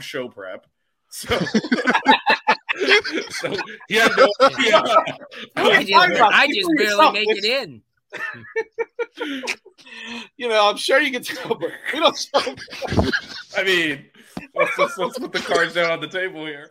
Tell this, but we don't show prep. So, so he had no idea. I just, I just barely make it in. you know, I'm sure you can tell, but we don't show. I mean, let's, let's, let's put the cards down on the table here.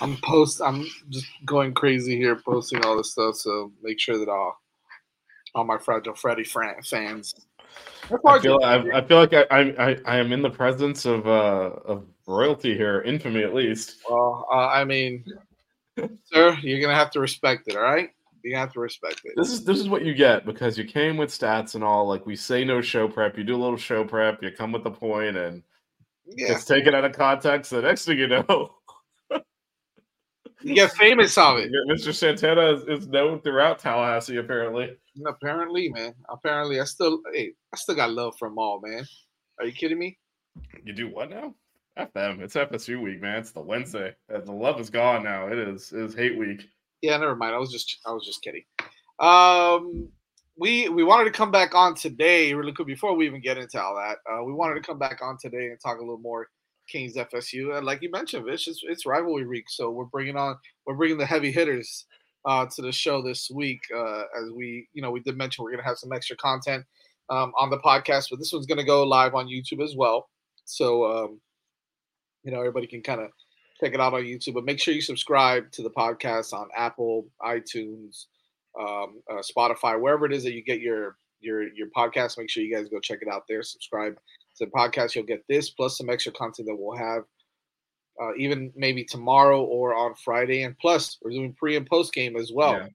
I'm post. I'm just going crazy here, posting all this stuff. So make sure that all, all my fragile Freddy fans. I feel, I, I feel like I, I, I am in the presence of uh, of royalty here, infamy at least. Well, uh, I mean, sir, you're gonna have to respect it. All right, you have to respect it. This is this is what you get because you came with stats and all. Like we say, no show prep. You do a little show prep. You come with the point, and Yeah, it's taken out of context. The next thing you know, you get famous of it. Mr. Santana is, is known throughout Tallahassee. Apparently, Apparently, man. Apparently, I still, hey, I still got love for them all, man. Are you kidding me? you do what now? F them. It's FSU week, man. It's the Wednesday. The love is gone now. It is. It is hate week. Yeah, never mind. I was just, I was just kidding. Um, we we wanted to come back on today, really quick, before we even get into all that. Uh, we wanted to come back on today and talk a little more Kings FSU. And like you mentioned, it's, it's rivalry week, so we're bringing on, we're bringing the heavy hitters uh, to the show this week. Uh, as we, you know, we did mention we're gonna have some extra content um, on the podcast, but this one's gonna go live on YouTube as well. So, um, you know, everybody can kind of check it out on YouTube. But make sure you subscribe to the podcast on Apple, iTunes, um, uh, Spotify, wherever it is that you get your your your podcast. Make sure you guys go check it out there. Subscribe to the podcast. You'll get this plus some extra content that we'll have. Uh, even maybe tomorrow or on Friday, and plus we're doing pre and post game as well. Yeah,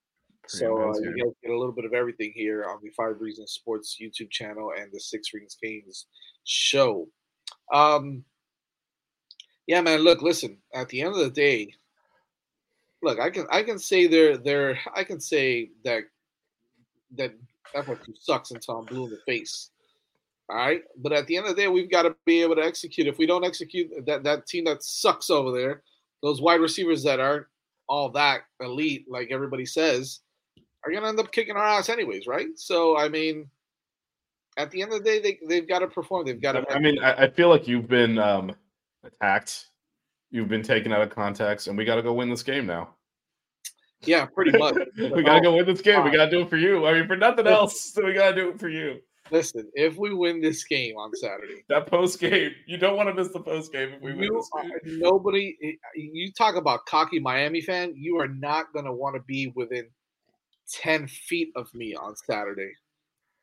So uh, you guys get a little bit of everything here on the Five Reasons Sports YouTube channel and the Sixth Ring Canes show. Um, yeah, man. Look, listen. At the end of the day, look, I can I can say they're they're I can say that that FSU sucks until I'm blue in the face. All right, but at the end of the day, we've got to be able to execute. If we don't execute, that that team that sucks over there, those wide receivers that aren't all that elite, like everybody says, are gonna end up kicking our ass anyways, right? So I mean, at the end of the day, they they've got to perform. They've got to. I mean, I, I feel like you've been um, attacked. You've been taken out of context, and we got to go win this game now. Yeah, pretty much. we got to go win this game. We got to do it for you. I mean, for nothing else, so we got to do it for you. Listen, if we win this game on Saturday, that post game, you don't want to miss the post game if we win this game. Nobody, eh, you talk about cocky Miami fan, you are not going to want to be within 10 feet of me on Saturday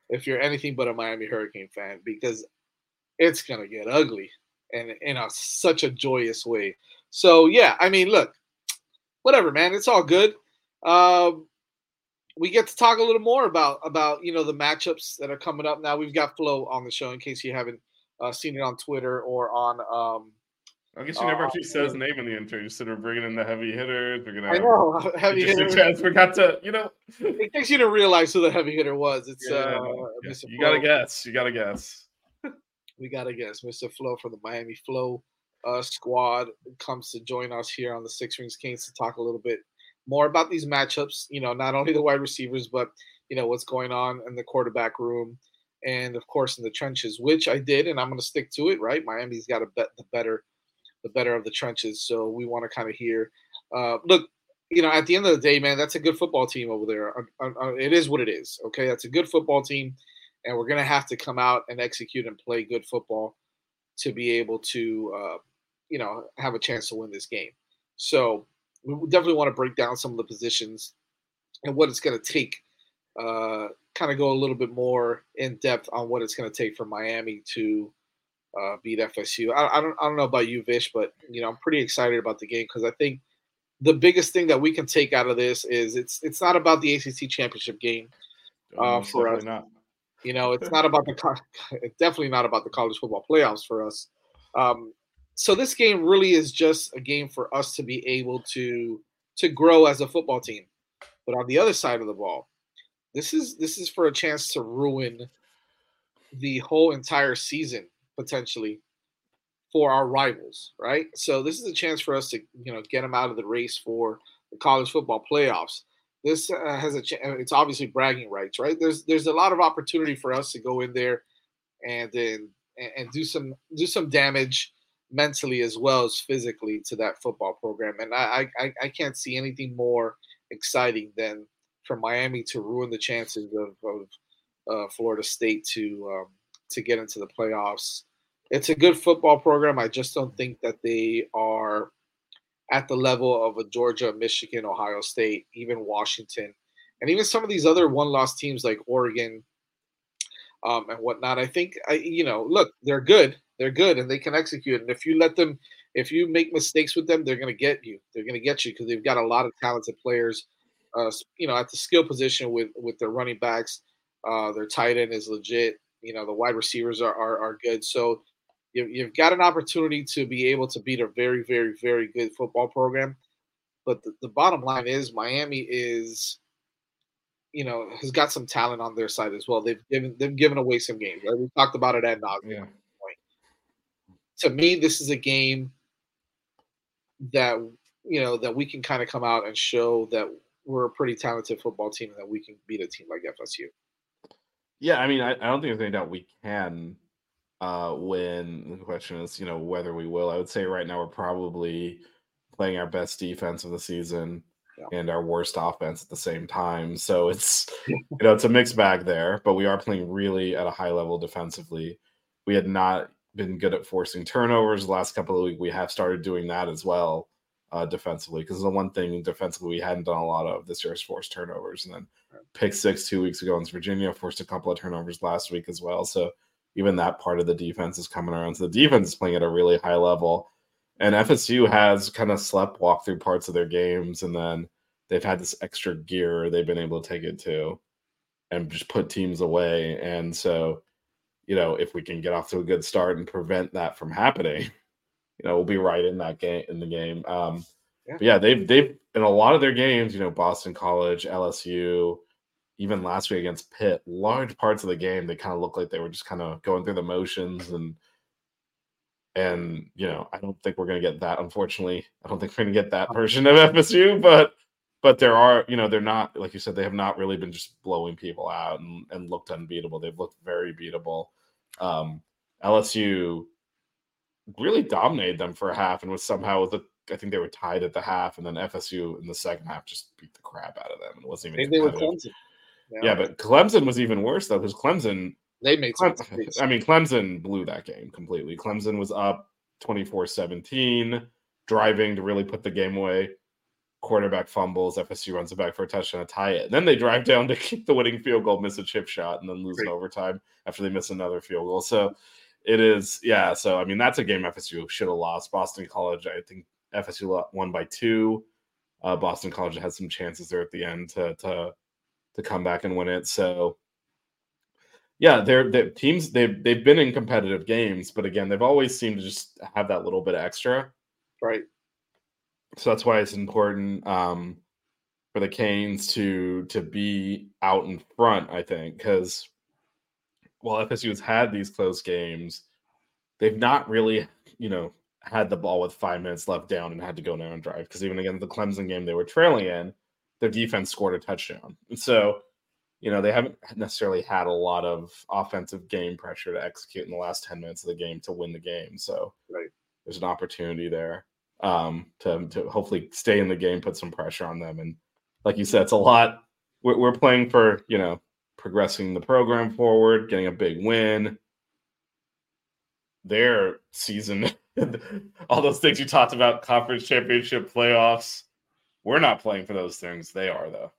if you're anything but a Miami Hurricane fan because it's going to get ugly and in a, such a joyous way. So, yeah, I mean, look, whatever, man, it's all good. Um, we get to talk a little more about about you know the matchups that are coming up now. We've got Flo on the show in case you haven't uh, seen it on Twitter or on. Um, I guess you never uh, actually says name in the intro. You said we're bringing in the heavy hitters. We're gonna. I know heavy hitters. Forgot to you know. in case you didn't realize who the heavy hitter was, it's yeah, uh, yeah. You gotta guess. You gotta guess. we gotta guess. Mr. Flo from the Miami Flo uh, squad comes to join us here on the Six Rings Kings to talk a little bit more about these matchups. You know, not only the wide receivers, but you know what's going on in the quarterback room, and of course in the trenches, which I did, and I'm going to stick to it. Right, Miami's got a bet the better, the better of the trenches. So we want to kind of hear. Uh, look, you know, at the end of the day, man, that's a good football team over there. It is what it is. Okay, that's a good football team, and we're going to have to come out and execute and play good football to be able to, uh, you know, have a chance to win this game. So we definitely want to break down some of the positions and what it's going to take. Uh, kind of go a little bit more in depth on what it's going to take for Miami to uh, beat FSU. I, I, don't I don't know about you, Vish, but you know I'm pretty excited about the game because I think the biggest thing that we can take out of this is it's it's not about the ACC championship game uh, for us. Not. You know, it's not about the it's definitely not about the college football playoffs for us. Um, so this game really is just a game for us to be able to to grow as a football team. But on the other side of the ball, this is this is for a chance to ruin the whole entire season potentially for our rivals, right? So this is a chance for us to you know get them out of the race for the college football playoffs. This uh, has a ch- it's obviously bragging rights, right? There's there's a lot of opportunity for us to go in there and then and, and do some do some damage mentally as well as physically to that football program. And I, I, I can't see anything more exciting than for Miami to ruin the chances of, of uh, Florida State to um, to get into the playoffs. It's a good football program. I just don't think that they are at the level of a Georgia, Michigan, Ohio State, even Washington, and even some of these other one-loss teams like Oregon um, and whatnot. I think I, you know, look, they're good. They're good and they can execute. And if you let them, if you make mistakes with them, they're going to get you. They're going to get you because they've got a lot of talented players. Uh, you know, at the skill position with with their running backs, uh, their tight end is legit. You know, the wide receivers are are, are good. So you, you've got an opportunity to be able to beat a very, very, very good football program. But the, the bottom line is Miami is you know has got some talent on their side as well. They've given they've given away some games. Right? We talked about it at nauseam. Yeah to me, this is a game that you know that we can kind of come out and show that we're a pretty talented football team and that we can beat a team like FSU. Yeah, I mean, I, I don't think there's any doubt we can uh, win. The question is, you know, whether we will. I would say right now we're probably playing our best defense of the season yeah. and our worst offense at the same time. So it's you know it's a mixed bag there, but we are playing really at a high level defensively. We had not been good at forcing turnovers. The last couple of weeks, we have started doing that as well uh, defensively. Because the one thing defensively we hadn't done a lot of this year is forced turnovers. And then pick six two weeks ago in Virginia, forced a couple of turnovers last week as well. So even that part of the defense is coming around. So the defense is playing at a really high level. And FSU has kind of slept walk through parts of their games, and then they've had this extra gear they've been able to take it to and just put teams away. And so you know, if we can get off to a good start and prevent that from happening, you know, we'll be right in that game in the game. Um, yeah. yeah, they've they've in a lot of their games, you know, Boston College, LSU, even last week against Pitt, large parts of the game they kind of look like they were just kind of going through the motions and and you know, I don't think we're gonna get that. Unfortunately, I don't think we're gonna get that version of FSU, but but there are, you know, they're not like you said, they have not really been just blowing people out and, and looked unbeatable. They've looked very beatable. Um, LSU really dominated them for a half and was somehow a I think they were tied at the half, and then FSU in the second half just beat the crap out of them. It wasn't even. They were. Clemson. Yeah, but Clemson was even worse though, because Clemson they made some I mean, Clemson blew that game completely. Clemson was up 24 17, driving to really put the game away. Quarterback fumbles, FSU runs it back for a touchdown to tie it. And then they drive down to kick the winning field goal, miss a chip shot, and then lose in overtime after they miss another field goal. So it is, yeah. So, I mean, that's a game FSU should have lost. Boston College, I think FSU won by two. Uh, Boston College had some chances there at the end to, to, to come back and win it. So, yeah, they're the teams they've they've been in competitive games, but again, they've always seemed to just have that little bit extra. right. So that's why it's important um, for the Canes to to be out in front. I think because while FSU has had these close games, they've not really you know had the ball with five minutes left down and had to go down and drive. Because even again, the Clemson game they were trailing in, their defense scored a touchdown, and so you know they haven't necessarily had a lot of offensive game pressure to execute in the last 10 minutes of the game to win the game so Right. there's an opportunity there um to, to hopefully stay in the game put some pressure on them. And like you said it's a lot. We're, we're playing for you know progressing the program forward getting a big win. Their season all those things you talked about conference championship playoffs we're not playing for those things. They are though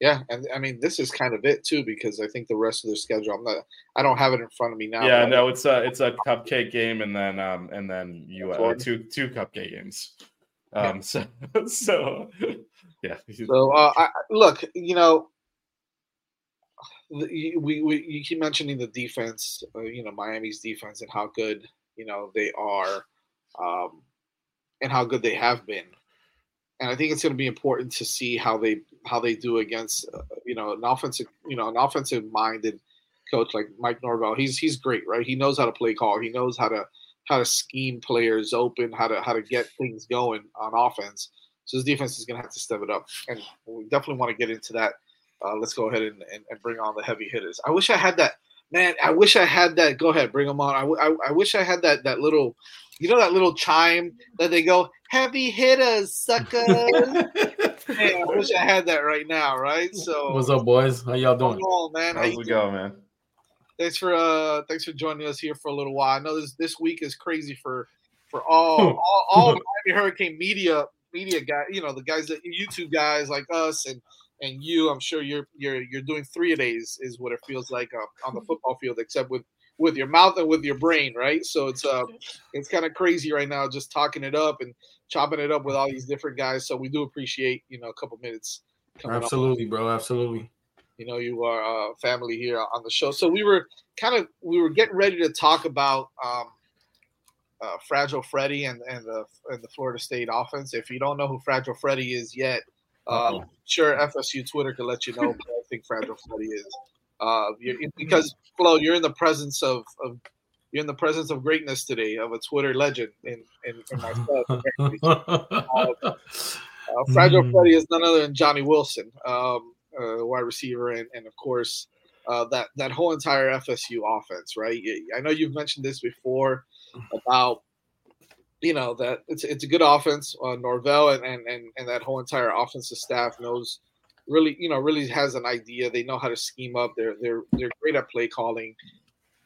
Yeah, and I mean this is kind of it too because I think the rest of their schedule. I'm not. I don't have it in front of me now. yeah, no, it's a it's a cupcake game, and then um and then you uh, two two cupcake games. Um, so so yeah, So uh, I, look, you know, you- we, we you keep mentioning the defense, uh, you know, Miami's defense and how good you know they are, um, and how good they have been. And I think it's going to be important to see how they how they do against uh, you know an offensive you know an offensive minded coach like Mike Norvell. He's he's great, right? He knows how to play call. He knows how to how to scheme players open, how to how to get things going on offense. So his defense is going to have to step it up, and we definitely want to get into that. Uh, let's go ahead and, and, and bring on the heavy hitters. I wish I had that. Man, I wish I had that. Go ahead, bring them on. I, w- I, I wish I had that that little, you know, that little chime that they go heavy hitters, suckers. Man, I wish I had that right now, right? So What's up, boys? How y'all doing? on, man. How how's you it doing? go, man? Thanks for uh thanks for joining us here for a little while. I know this this week is crazy for for all all, all Miami Hurricane media media guy, you know, the guys that YouTube guys like us and and you. I'm sure you're you're you're doing three a days is what it feels like uh, on the football field, except with with your mouth and with your brain, right? So it's uh it's kind of crazy right now, just talking it up and chopping it up with all these different guys. So we do appreciate you know a couple minutes Absolutely, bro. Absolutely. you know you are uh, family here on the show so we were kind of we were getting ready to talk about um, uh, fragile freddy and, and the and the florida state offense if you don't know who fragile freddy is yet Uh-oh. sure fsu twitter can let you know who i think fragile freddy is uh, because flo you're in the presence of, of you're in the presence of greatness today of a twitter legend in, in, myself. Uh, Fragile Mm. Freddy is none other than Johnny Wilson, um, uh, wide receiver, and, and of course uh, that that whole entire FSU offense. Right? I know you've mentioned this before about you know that it's it's a good offense. Uh, Norvell and, and and and that whole entire offensive staff knows really you know really has an idea. They know how to scheme up. They're they're they're great at play calling,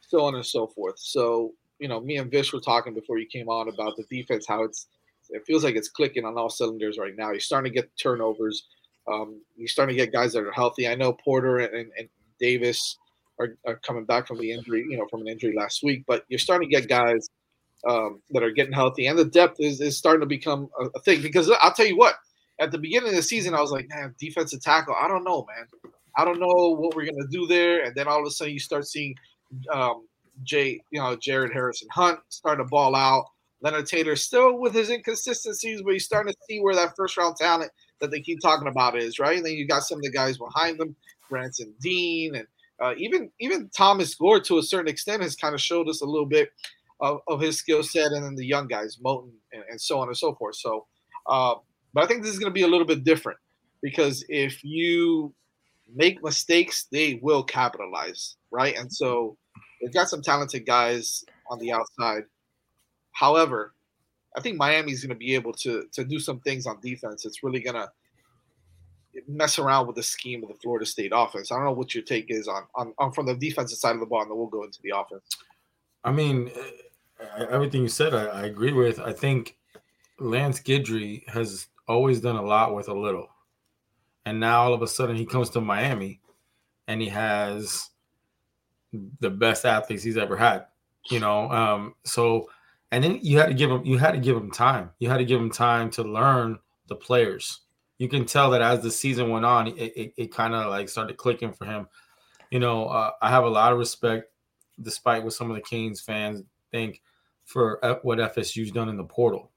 so on and so forth. So you know, me and Vish were talking before you came on about the defense, how it's it feels like it's clicking on all cylinders right now. You're starting to get turnovers. Um, you're starting to get guys that are healthy. I know Porter and, and, Davis are, are coming back from the injury, you know, from an injury last week, but you're starting to get guys um, that are getting healthy, and the depth is, is starting to become a, a thing. Because I'll tell you what, at the beginning of the season, I was like, man, defensive tackle, I don't know, man. I don't know what we're gonna do there. And then all of a sudden, you start seeing um, Jay, you know, Jared Harrison Hunt starting to ball out. Leonard Taylor still with his inconsistencies, but he's starting to see where that first round talent that they keep talking about is, right? And then you got some of the guys behind them, Branson Deen, and uh, even even Thomas Gore to a certain extent has kind of showed us a little bit of, of his skill set, and then the young guys, Moten, and, and so on and so forth. So, uh, but I think this is going to be a little bit different. because if you make mistakes, they will capitalize, right? And so they've got some talented guys on the outside. However, I think Miami's going to be able to to do some things on defense. It's really going to mess around with the scheme of the Florida State offense. I don't know what your take is on on, on from the defensive side of the ball, and then we'll go into the offense. I mean, everything you said, I, I agree with. I think Lance Guidry has always done a lot with a little, and now all of a sudden he comes to Miami, and he has the best athletes he's ever had. You know, um, so and then you had to give him you had to give him time. You had to give him time to learn the players. You can tell that as the season went on, it, it, it kind of like started clicking for him. You know, uh, I have a lot of respect, despite what some of the Canes fans think, for what FSU's done in the portal.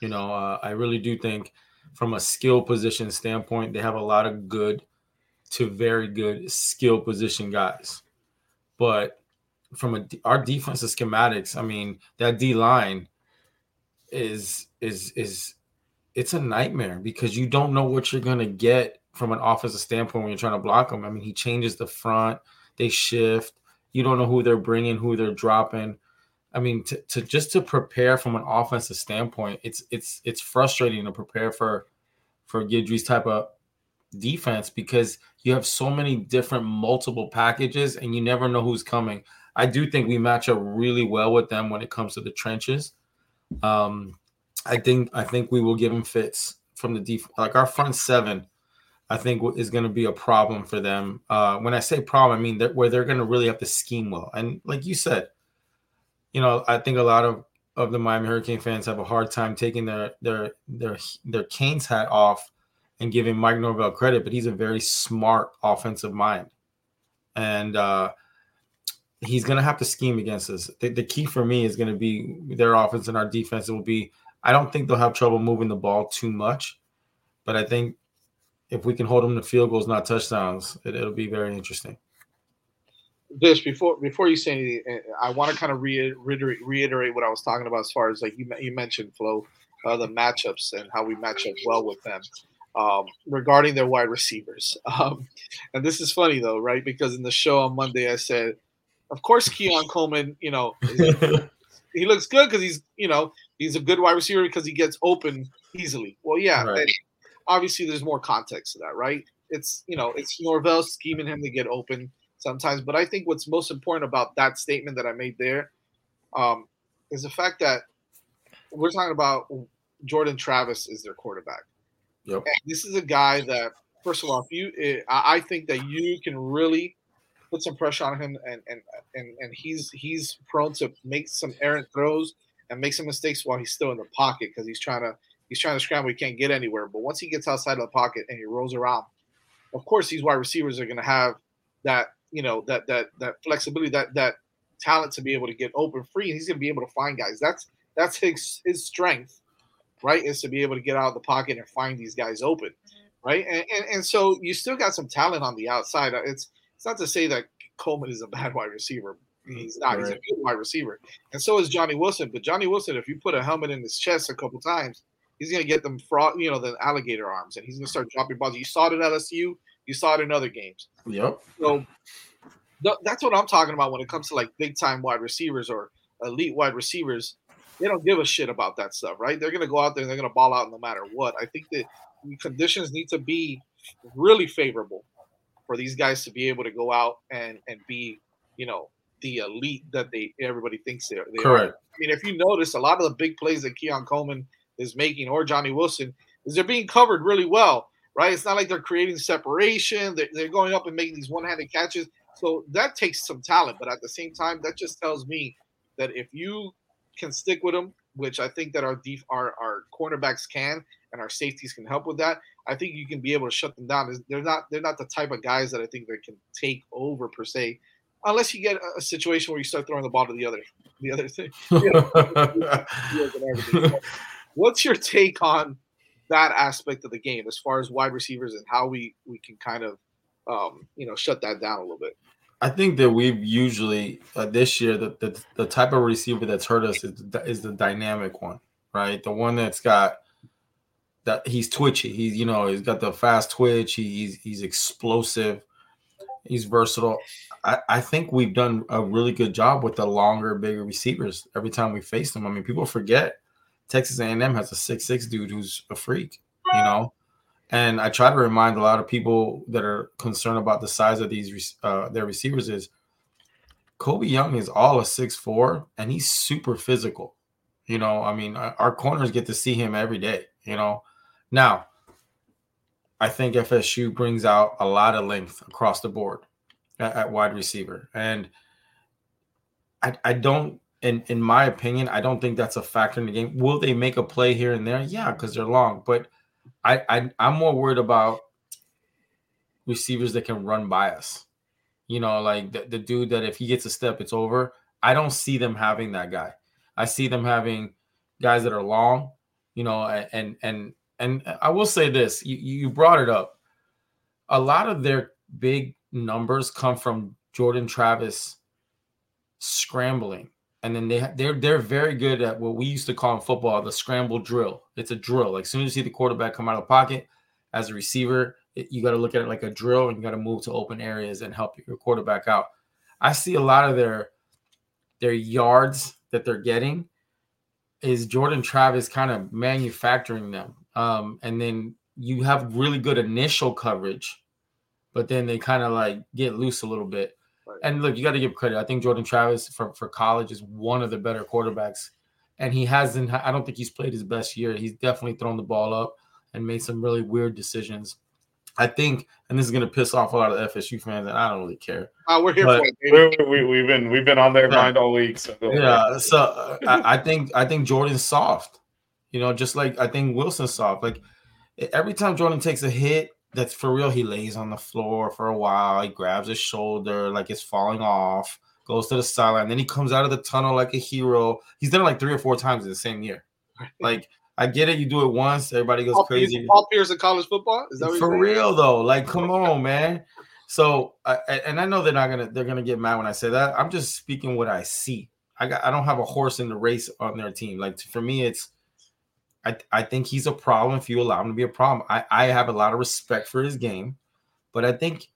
You know, uh, I really do think, from a skill position standpoint, they have a lot of good to very good skill position guys. But from a our defensive schematics, I mean, that D line is is is it's a nightmare because you don't know what you're gonna get from an offensive standpoint when you're trying to block them. I mean, he changes the front, they shift. You don't know who they're bringing, who they're dropping. I mean, to, to just to prepare from an offensive standpoint, it's it's it's frustrating to prepare for for Guidry's type of defense because you have so many different multiple packages and you never know who's coming. I do think we match up really well with them when it comes to the trenches. Um, I think I think we will give them fits from the def- like our front seven. I think is going to be a problem for them. Uh, when I say problem, I mean that where they're going to really have to scheme well. And like you said, you know, I think a lot of of the Miami Hurricane fans have a hard time taking their their their their Canes hat off and giving Mike Norvell credit, but he's a very smart offensive mind, and uh, he's going to have to scheme against us. The, the key for me is going to be their offense and our defense. It will be. I don't think they'll have trouble moving the ball too much, but I think if we can hold them to field goals, not touchdowns, it, it'll be very interesting. This before before you say anything, I want to kind of reiterate reiterate what I was talking about as far as like you you mentioned Flo, uh, the matchups and how we match up well with them um, regarding their wide receivers. Um, and this is funny though, right? Because in the show on Monday, I said, of course, Keon Coleman, you know, he looks good because he's, you know, he's a good wide receiver because he gets open easily. Well, yeah, right. obviously there's more context to that, right? It's, you know, it's Norvell scheming him to get open sometimes. But I think what's most important about that statement that I made there um, is the fact that we're talking about Jordan Travis is their quarterback. Yep. And this is a guy that, first of all, if you, eh, I think that you can really put some pressure on him, and and and and he's he's prone to make some errant throws and make some mistakes while he's still in the pocket because he's trying to he's trying to scramble. He can't get anywhere. But once he gets outside of the pocket and he rolls around, of course, these wide receivers are going to have that you know that that that flexibility, that that talent to be able to get open free, and he's going to be able to find guys. That's that's his his strength right? Is to be able to get out of the pocket and find these guys open, right? And, and, and so you still got some talent on the outside. Uh, it's it's not to say that Coleman is a bad wide receiver. He's not. Right. He's a good wide receiver, and so is Johnny Wilson. But Johnny Wilson, if you put a helmet in his chest a couple times, he's gonna get them frog, you know, the alligator arms, and he's gonna start dropping balls. You saw it at LSU. You saw it in other games. Yep. So th- that's what I'm talking about when it comes to like big time wide receivers or elite wide receivers they don't give a shit about that stuff, right? They're gonna go out there and they're gonna ball out no matter what. I think that conditions need to be really favorable for these guys to be able to go out and and be, you know, the elite that they everybody thinks they're. They Correct. Are. I mean, if you notice, a lot of the big plays that Keon Coleman is making or Johnny Wilson is they're being covered really well, right? It's not like they're creating separation. They're, they're going up and making these one-handed catches. So that takes some talent, but at the same time, that just tells me that if you can stick with them, which I think that our def- our our cornerbacks can, and our safeties can help with that. I think you can be able to shut them down. They're not they're not the type of guys that I think they can take over per se, unless you get a situation where you start throwing the ball to the other the other thing. What's your take on that aspect of the game as far as wide receivers and how we we can kind of um, you know shut that down a little bit? I think that we've usually uh, this year the, the the type of receiver that's hurt us is, is the dynamic one, right? The one that's got that he's twitchy. He's you know he's got the fast twitch. He, he's he's explosive. He's versatile. I, I think we've done a really good job with the longer, bigger receivers every time we face them. I mean, people forget Texas A&M has a six six dude who's a freak, you know. And I try to remind a lot of people that are concerned about the size of these uh, their receivers is Colbie Young is all a six four and he's super physical. You know, I mean, our corners get to see him every day. You know, now I think FSU brings out a lot of length across the board at, at wide receiver, and I, I don't. In, in my opinion, I don't think that's a factor in the game. Will they make a play here and there? Yeah, because they're long. But I, I I'm more worried about receivers that can run by us. You know, like the, the dude that if he gets a step, it's over. I don't see them having that guy. I see them having guys that are long, you know, and and and I will say this: you, you brought it up. A lot of their big numbers come from Jordan Travis scrambling, and then they they're they're very good at what we used to call in football the scramble drill. It's a drill. Like as soon as you see the quarterback come out of the pocket, as a receiver, it, you got to look at it like a drill, and you got to move to open areas and help your quarterback out. I see a lot of their their yards that they're getting is Jordan Travis kind of manufacturing them um, and then you have really good initial coverage, but then they kind of like get loose a little bit. Right. And look, you got to give credit. I think Jordan Travis for, for college is one of the better quarterbacks. And he hasn't, I don't think he's played his best year. He's definitely thrown the ball up and made some really weird decisions. I think, and this is going to piss off a lot of FSU fans, and I don't really care. Uh, we're here but, for it. We, we, have been we've been on their yeah. mind all week. So yeah, so uh, I, I, think I think Jordan's soft. You know, just like I think Wilson's soft. like every time Jordan takes a hit, that's for real. He lays on the floor for a while. He grabs his shoulder like it's falling off, goes to the sideline, then he comes out of the tunnel like a hero. He's done it like three or four times in the same year. Like I get it, you do it once, everybody goes Paul crazy. Paul Pierce in college football is that for real though? Like, come on, man. So, I, and I know they're not gonna they're gonna get mad when I say that. I'm just speaking what I see. I got I don't have a horse in the race on their team. Like for me, it's I, I think he's a problem if you allow him to be a problem. I, I have a lot of respect for his game, but I think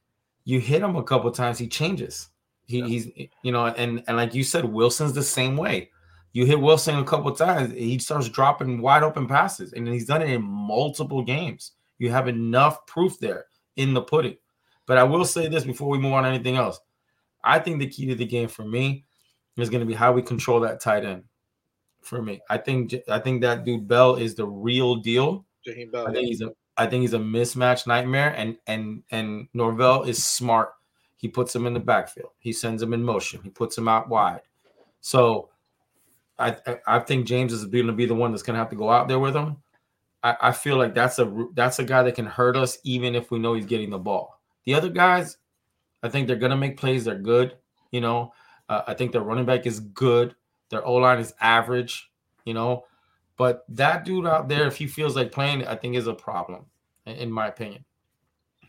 you hit him a couple times, he changes. He, yeah. He's you know, and and like you said, Wilson's the same way. You hit Wilson a couple times, he starts dropping wide open passes, and he's done it in multiple games. You have enough proof there in the pudding. But I will say this before we move on to anything else. I think the key to the game for me is going to be how we control that tight end for me. I think I think that dude Bell is the real deal. Bell. I think he's a I think he's a mismatch nightmare, and and and Norvell is smart. He puts him in the backfield. He sends him in motion. He puts him out wide. So, I I think James is going to be the one that's going to have to go out there with him. I, I feel like that's a that's a guy that can hurt us even if we know he's getting the ball. The other guys, I think they're going to make plays. They're good. You know, uh, I think their running back is good. Their O line is average, you know. But that dude out there, if he feels like playing, I think is a problem, in my opinion.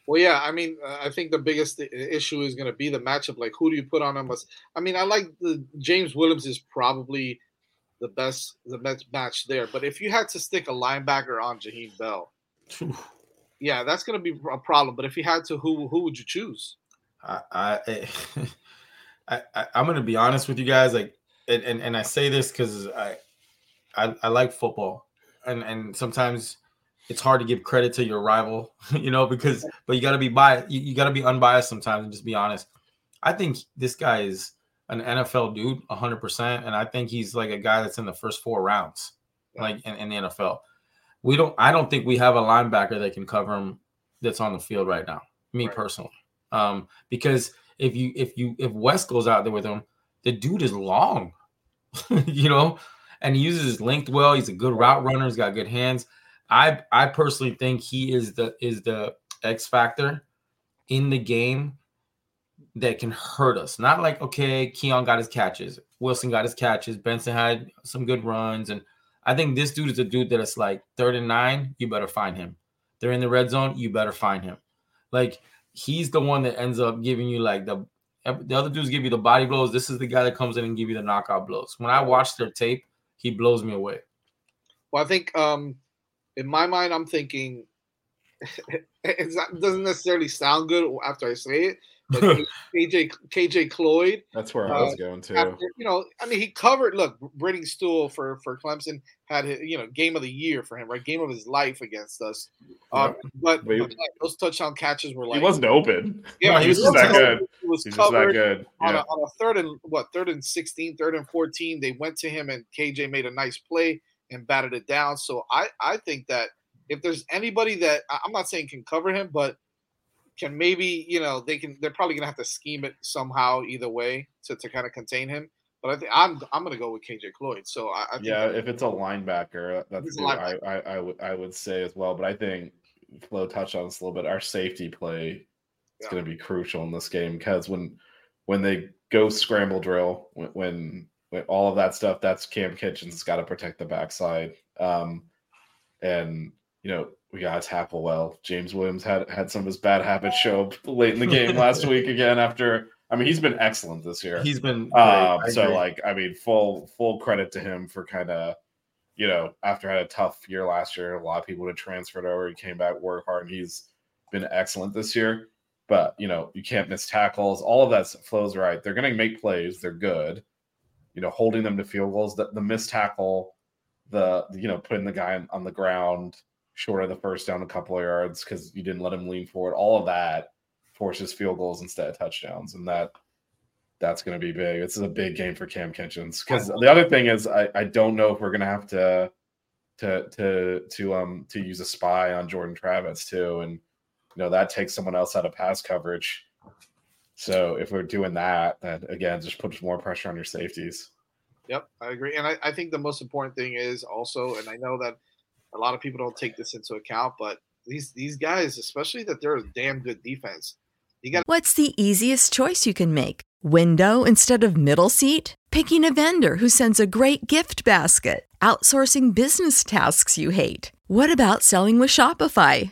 Well, yeah, I mean, uh, I think the biggest issue is going to be the matchup. Like, who do you put on him? I mean, I like the James Williams is probably the best the best match there. But if you had to stick a linebacker on Jaheim Bell, yeah, that's going to be a problem. But if you had to, who who would you choose? I, I, I I'm going to be honest with you guys. Like, and, and, and I say this because I, I I like football, and and sometimes it's hard to give credit to your rival, you know, because but you got to be biased. You, you got to be unbiased sometimes and just be honest. I think this guy is an NFL dude, 100, percent and I think he's like a guy that's in the first four rounds, like in, in the NFL. We don't. I don't think we have a linebacker that can cover him that's on the field right now. Me right. personally, um, because if you if you if West goes out there with him, the dude is long, you know, and he uses his length well. He's a good route runner. He's got good hands. I I personally think he is the is the X factor in the game that can hurt us. Not like okay, Keon got his catches, Wilson got his catches, Benson had some good runs, and I think this dude is a dude that is like third and nine. You better find him. They're in the red zone. You better find him. Like he's the one that ends up giving you like the the other dudes give you the body blows. This is the guy that comes in and give you the knockout blows. When I watch their tape, he blows me away. Well, I think um, in my mind, I'm thinking it doesn't necessarily sound good after I say it. But KJ KJ Cloyd. That's where I was uh, going to. After, you know, I mean, he covered. Look, Briningstool for for Clemson had his, you know game of the year for him, right? Game of his life against us. Um, but, but those touchdown catches were like he wasn't open. Yeah, he was, just that good. He was He's covered good. Yeah. On, a, on a third and what third and 16, third and fourteen. They went to him, and KJ made a nice play and batted it down. So I I think that if there's anybody that I'm not saying can cover him, but can maybe you know they can they're probably gonna have to scheme it somehow either way to, to kind of contain him. But I think I'm I'm gonna go with KJ Cloyd. So I, I yeah, if it's a linebacker, that's a linebacker. I, I, I would I would say as well. But I think Flo touched on this a little bit. Our safety play is yeah. going to be crucial in this game because when when they go scramble drill, when, when, when all of that stuff, that's Cam Kitchens got to protect the backside. Um, and you know we got to tackle well. James Williams had had some of his bad habits show up late in the game last week again. After I mean, he's been excellent this year. He's been um, so like I mean, full full credit to him for kind of you know after had a tough year last year. A lot of people would have transferred over. He came back, worked hard, and he's been excellent this year. But you know you can't miss tackles. All of that flows right. They're going to make plays. They're good. You know, holding them to field goals. The, the missed tackle, the you know putting the guy on the ground short of the first down a couple of yards because you didn't let him lean forward. All of that forces field goals instead of touchdowns, and that that's going to be big. This is a big game for Cam Kitchens because the other thing is I, I don't know if we're going to have to to to to um to use a spy on Jordan Travis too, and you know that takes someone else out of pass coverage. So if we're doing that, that again just puts more pressure on your safeties. Yep, I agree, and I, I think the most important thing is also, and I know that a lot of people don't take this into account, but these these guys, especially that they're a damn good defense. You got What's the easiest choice you can make? Window instead of middle seat? Picking a vendor who sends a great gift basket? Outsourcing business tasks you hate? What about selling with Shopify?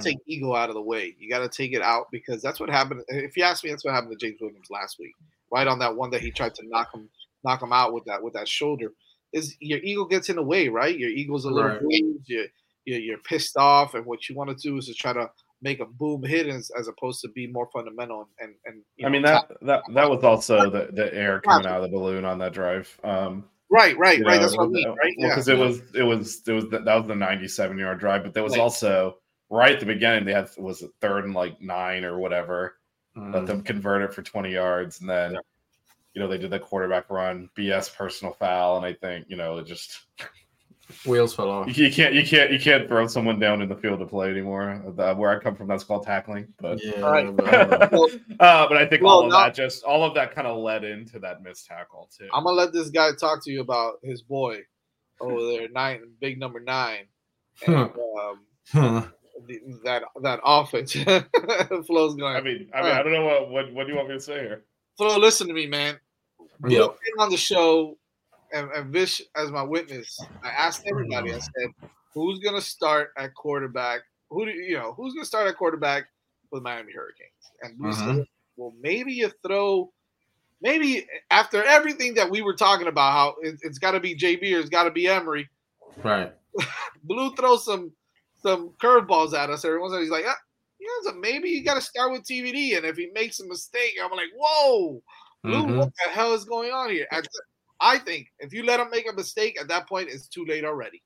take ego out of the way. You got to take it out because that's what happened. If you ask me, that's what happened to James Williams last week, right on that one that he tried to knock him knock him out with that with that shoulder. Is your ego gets in the way, right? Your ego's a little right. bruised. You're, you're, you're pissed off, and what you want to do is to try to make a boom hit as, as opposed to be more fundamental and and. I know, mean that that that was also the the air coming out of the balloon on that drive. Um, Right, right, right. Know, That's what I mean, right? Because yeah. it was, it was, it was that was the ninety-seven yard drive, but there was right. also right at the beginning they had was it third and like nine or whatever. Mm. Let them convert it for 20 yards, and then yeah. you know they did the quarterback run, BS personal foul, and I think you know it just wheels fell off. You, can't you can't you can't throw someone down in the field to play anymore. The, where I come from, that's called tackling. But yeah, right. but, uh, but I think well, all of not, that just all of that kind of led into that missed tackle too. I'm gonna let this guy talk to you about his boy over there, nine, big number nine. And, um, that that offense flows going. I mean, I mean, right. I don't know what, what what do you want me to say here. Flo, listen to me, man. Yep. on the show, and, and Vish as my witness. I asked everybody. I said, "Who's gonna start at quarterback? Who do you know? Who's gonna start at quarterback with Miami Hurricanes?" And we uh-huh. said, "Well, maybe you throw." Maybe after everything that we were talking about, how it, has got to be JB or it's got to be Emory, right? Blue throw some some curveballs at us every once in a while. He's like, ah, yeah, so maybe you got to start with TVD. And if he makes a mistake, I'm like, whoa, mm-hmm. what the hell is going on here? I, I, think if you let him make a mistake at that point, it's too late already.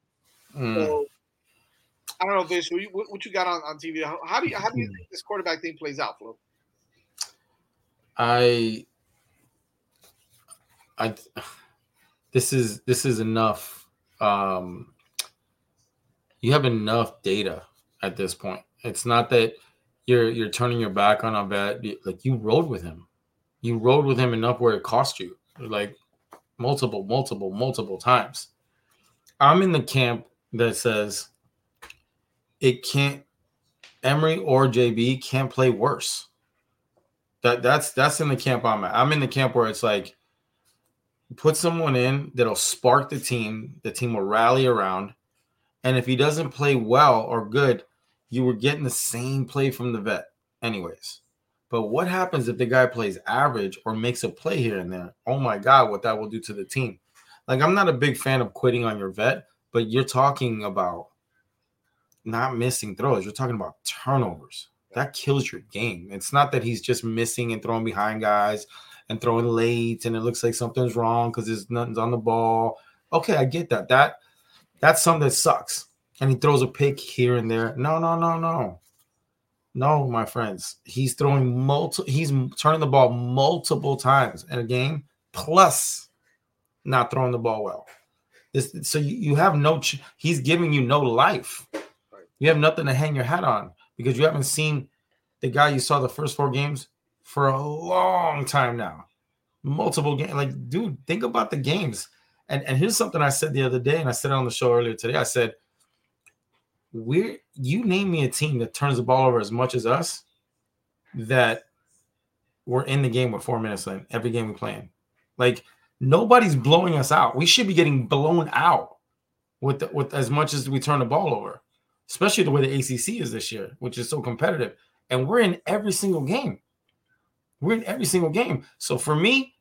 Mm. So I don't know, Vish, what you, what you got on, on TV? How, how, do you how do you think this quarterback thing plays out, Flo? I, I, this is this is enough um, you have enough data at this point. It's not that you're you're turning your back on a vet. Like you rode with him, you rode with him enough where it cost you like multiple, multiple, multiple times. I'm in the camp that says it can't. Emory or JB can't play worse. That that's that's in the camp I'm at. I'm in the camp where it's like put someone in that'll spark the team. The team will rally around, and if he doesn't play well or good, you were getting the same play from the vet, anyways. But what happens if the guy plays average or makes a play here and there? Oh my God, what that will do to the team. Like, I'm not a big fan of quitting on your vet, but you're talking about not missing throws. You're talking about turnovers. That kills your game. It's not that he's just missing and throwing behind guys and throwing late and it looks like something's wrong because there's nothing's on the ball. Okay, I get that. That that's something that sucks. And he throws a pick here and there. No, no, no, no. No, my friends. He's throwing multiple he's turning the ball multiple times in a game, plus not throwing the ball well. This, so you, you have no ch- he's giving you no life. You have nothing to hang your hat on because you haven't seen the guy you saw the first four games for a long time now. Multiple games. Like, dude, think about the games. And and here's something I said the other day, and I said it on the show earlier today. I said we're you name me a team that turns the ball over as much as us that we're in the game with four minutes left every game we play. Like nobody's blowing us out. We should be getting blown out with the, with as much as we turn the ball over, especially the way the ACC is this year, which is so competitive. And we're in every single game. We're in every single game. So for me,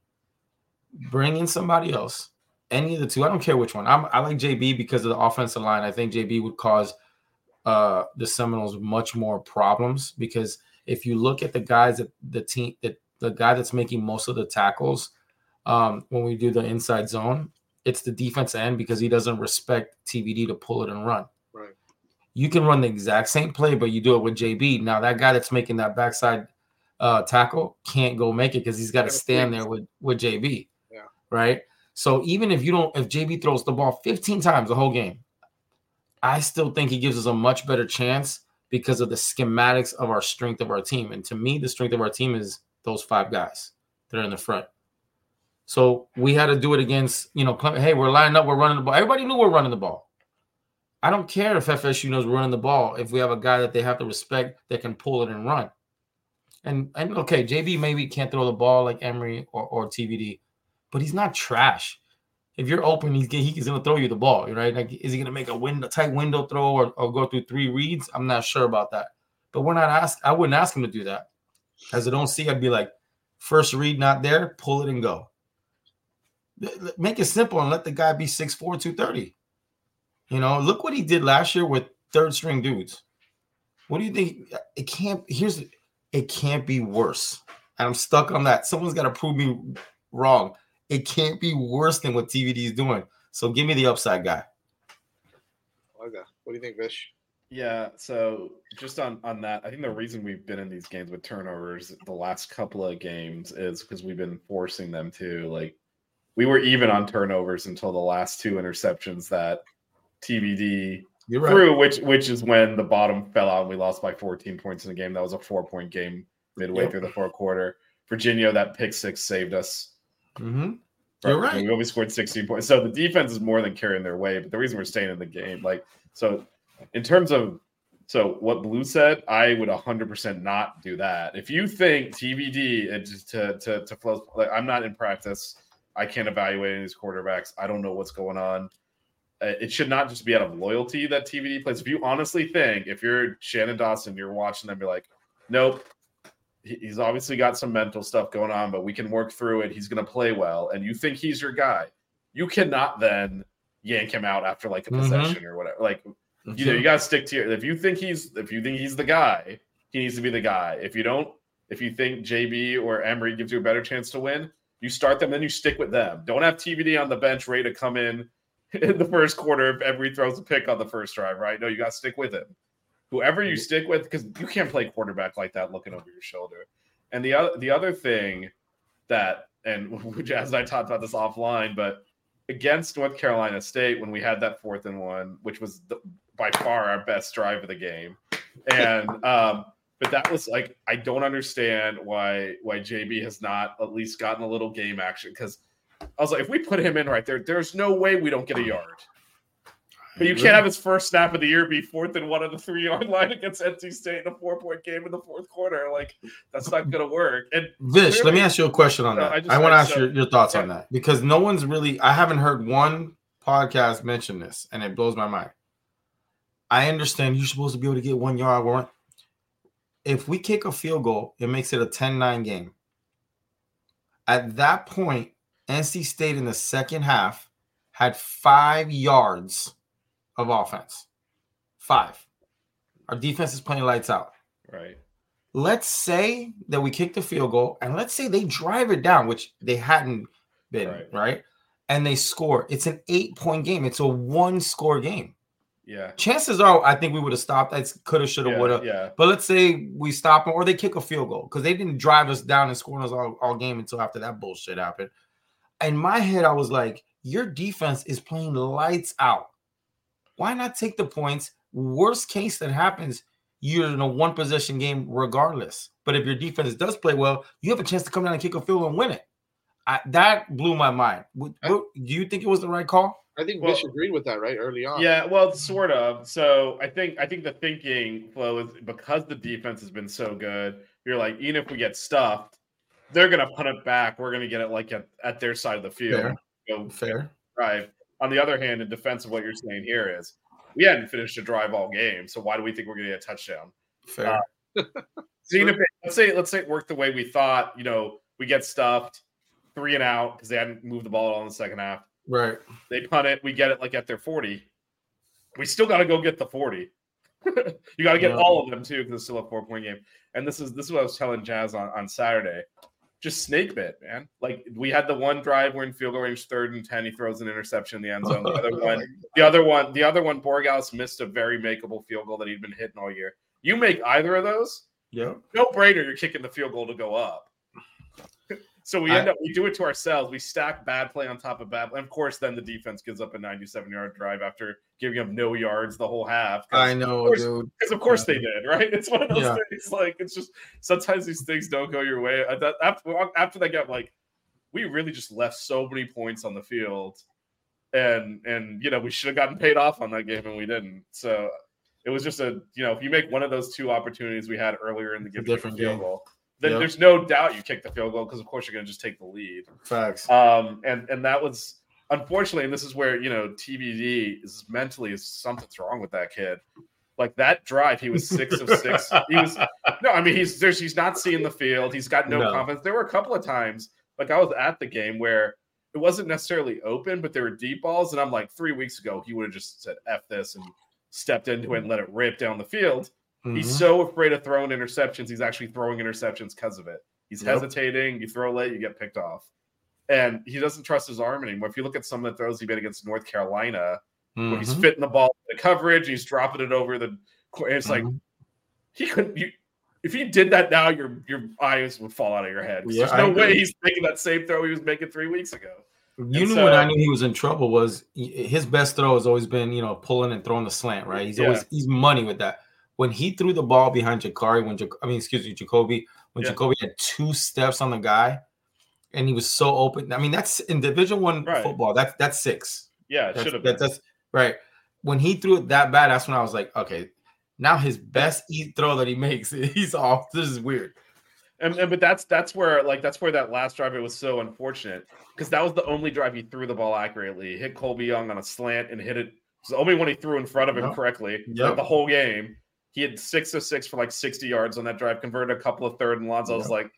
bring in somebody else, any of the two. I don't care which one. I'm, I like JB because of the offensive line. I think JB would cause uh, the Seminoles much more problems because if you look at the guys that the team that the guy that's making most of the tackles um, when we do the inside zone, it's the defense end because he doesn't respect TVD to pull it and run. Right. You can run the exact same play, but you do it with JB. Now that guy that's making that backside uh, tackle can't go make it because he's got to stand there with with JB. Yeah. Right. So even if you don't, if JB throws the ball 15 times the whole game, I still think he gives us a much better chance because of the schematics of our strength of our team. And to me, the strength of our team is those five guys that are in the front. So we had to do it against, you know, hey, we're lining up, we're running the ball. Everybody knew we're running the ball. I don't care if FSU knows we're running the ball if we have a guy that they have to respect that can pull it and run. And and okay, JB maybe can't throw the ball like Emory or, or TVD, but he's not trash if you're open, he's he's gonna throw you the ball, right? Like, is he gonna make a window tight window throw or, or go through three reads? I'm not sure about that. But we're not asked. I wouldn't ask him to do that. As I don't see, I'd be like, first read not there, pull it and go. Make it simple and let the guy be 6'4, 230. You know, look what he did last year with third string dudes. What do you think? It can't. Here's it can't be worse. And I'm stuck on that. Someone's got to prove me wrong. It can't be worse than what TVD is doing. So give me the upside guy. Okay. What do you think, Vish? Yeah, so just on on that, I think the reason we've been in these games with turnovers the last couple of games is because we've been forcing them to like we were even on turnovers until the last two interceptions that TVD right. threw, which which is when the bottom fell out and we lost by 14 points in the game. That was a four point game midway Yep. through the fourth quarter. Virginia, that pick six saved us. Mm-hmm. You're Right. We only scored 16 points. So the defense is more than carrying their way. But the reason we're staying in the game, like, so in terms of, so what Blue said, I would 100% not do that. If you think TVD and to to to Flo, like, I'm not in practice. I can't evaluate any of these quarterbacks. I don't know what's going on. Uh, It should not just be out of loyalty that TVD plays. If you honestly think, if you're Shannon Dawson, you're watching them, be like, nope, he's obviously got some mental stuff going on, but we can work through it. He's going to play well, and you think he's your guy. You cannot then yank him out after like a Mhm. possession or whatever. Like you know, you got to stick to your. If you think he's, if you think he's the guy, he needs to be the guy. If you don't, if you think JB or Emory gives you a better chance to win, you start them, then you stick with them. Don't have TVD on the bench ready to come in in the first quarter if Emory throws a pick on the first drive, right? No, you got to stick with him. Whoever you stick with, because you can't play quarterback like that looking over your shoulder. And the other, the other thing that, and Jazz and I talked about this offline, but against North Carolina State when we had that fourth and one, which was the, by far our best drive of the game, and um, but that was like I don't understand why why JB has not at least gotten a little game action because I was like if we put him in right there, there's no way we don't get a yard. But you can't have his first snap of the year be fourth and one on the three yard line against NC State in a four point game in the fourth quarter. Like that's not going to work. And Vish, let me ask you a question on No, that. I I, want to ask so- your, your thoughts yeah. on that because no one's really, I haven't heard one podcast mention this and it blows my mind. I understand you're supposed to be able to get one yard. One. If we kick a field goal, it makes it a 10 9 game. At that point, NC State in the second half had five yards of offense. Five. Our defense is playing lights out right, let's say that we kick the field goal and let's say they drive it down, which they hadn't been, Right. right? And they score. It's an eight point game. It's a one score game. yeah, Chances are, I think we would have stopped. That coulda, shoulda, yeah, woulda. yeah. But let's say we stop them or they kick a field goal because they didn't drive us down and score us all, all game until after that bullshit happened. In my head, I was like, your defense is playing lights out. Why not take the points? Worst case that happens, you're in a one possession game regardless. But if your defense does play well, you have a chance to come down and kick a field and win it. I, that blew my mind. What- what- do you think it was the right call? I think Well- Vish agreed with that right early on. Yeah, well, sort of. So I think I think the thinking Flo is because the defense has been so good. You're like, even if we get stuffed, they're gonna punt it back. We're gonna get it like at, at their side of the field. Fair. Go Fair. drive. On the other hand, in defense of what you're saying here is we hadn't finished a drive all game. So why do we think we're gonna get a touchdown? Fair. Uh, Even let's say let's say it worked the way we thought, you know, we get stuffed, three and out because they hadn't moved the ball at all in the second half. right. They punt it, we get it like at their 40. We still got to go get the 40. you got to get Yeah. all of them too, because it's still a four point game. And this is this is what I was telling Jazz on, on Saturday. Just snake bit, man. Like we had the one drive, we're in field goal range, third and ten. He throws an interception in the end zone. The other oh one, the other one, the other one, Borghaus missed a very makeable field goal that he'd been hitting all year. You make either of those, Yeah. no brainer. You're kicking the field goal to go up. So we end I- up we do it to ourselves. We stack bad play on top of bad play. And of course, then the defense gives up a 97 yard drive after giving up no yards the whole half. I know. Because of course they did, right? It's one of those Yeah. things. Like it's just sometimes these things don't go your way. After after they got like, we really just left so many points on the field, and and you know we should have gotten paid off on that game and we didn't. So it was just a you know if you make one of those two opportunities we had earlier in the game, different field game. goal, then Yep. there's no doubt you kick the field goal because of course you're going to just take the lead. Facts. Um, and and that was unfortunately, and this is where you know TVD is mentally is something's wrong with that kid. Like that drive, he was six of six. He was no, I mean he's there's he's not seeing the field. He's got no, No. confidence. There were a couple of times, like I was at the game where it wasn't necessarily open, but there were deep balls, and I'm like three weeks ago he would have just said "f this" and stepped into it and let it rip down the field. He's Mhm. so afraid of throwing interceptions. He's actually throwing interceptions because of it. He's Yep. hesitating. You throw late, you get picked off. And he doesn't trust his arm anymore. If you look at some of the throws he made against North Carolina, where he's Mhm. fitting the ball in the coverage, he's dropping it over the. It's like Mhm. he couldn't. You, if he did that now, your your eyes would fall out of your head. Yeah, There's no way he's making that same throw he was making three weeks ago. You And knew when I knew he was in trouble was his best throw has always been, you know, pulling and throwing the slant, right? He's Yeah. always he's money with that. When he threw the ball behind Jacurri, when I mean, excuse me, Jacoby, when Yeah. Jacoby had two steps on the guy, and he was so open. I mean, that's in Division One Right. football. That's that's six. Yeah, should have that- been. that's right. When he threw it that bad, that's when I was like, okay, now his best eat throw that he makes, he's off. This is weird. And, and but that's that's where like that's where that last drive it was so unfortunate because that was the only drive he threw the ball accurately. He hit Colbie Young on a slant and hit it. It's the only one he threw in front of him Yep. correctly like, the whole game. He had six of six for like 60 yards on that drive, converted a couple of third and longs. I was like,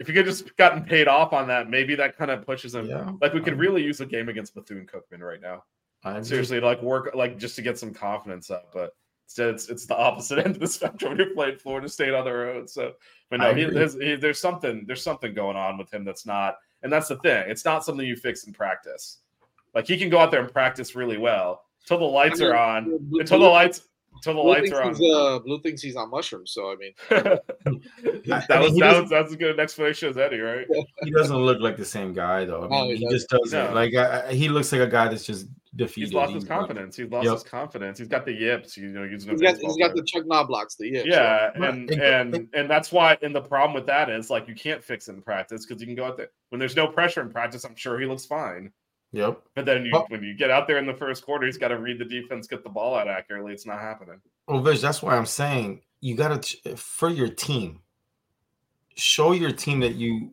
if you could just gotten paid off on that, maybe that kind of pushes him. Yeah. Like we could really use a game against Bethune Cookman right now. I agree. Seriously, to, like work like just to get some confidence up, but instead it's it's the opposite end of the spectrum. You're playing Florida State on the road, so but no, he, there's, he, there's something there's something going on with him that's not, and that's the thing. It's not something you fix in practice. Like he can go out there and practice really well until the lights are on. Until the lights Till the Blue lights are on. he's, uh, Blue thinks he's on mushrooms, so I mean, that I was mean, he that doesn't- was that's as good an explanation as any, right? He doesn't look like the same guy though. I No, mean, he he just doesn't. No. Like I, I- he looks like a guy that's just defeated. He's lost his He's like- confidence. He's lost Yep. his confidence. He's got the yips. You know, using a he's got he's got the Chuck Knoblauchs, the yeah, yeah, Right. and And- and and that's why. And the problem with that is like you can't fix it in practice because you can go out there when there's no pressure in practice. I'm sure he looks fine. Yep. But then you, Well- when you get out there in the first quarter, he's got to read the defense, get the ball out accurately. It's not happening. Well, Vish, that's why I'm saying you got to for your team. Show your team that you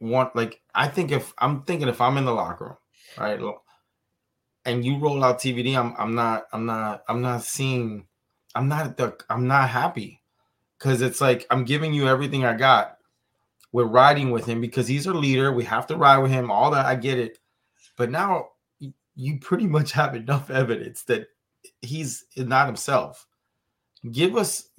want. Like I think if I'm thinking if I'm in the locker room, right, and you roll out TVD, I'm I'm not I'm not I'm not seeing I'm not the I'm not happy because it's like I'm giving you everything I got. We're riding with him because he's our leader. We have to ride with him. All that I get it, but now you pretty much have enough evidence that he's not himself. Give us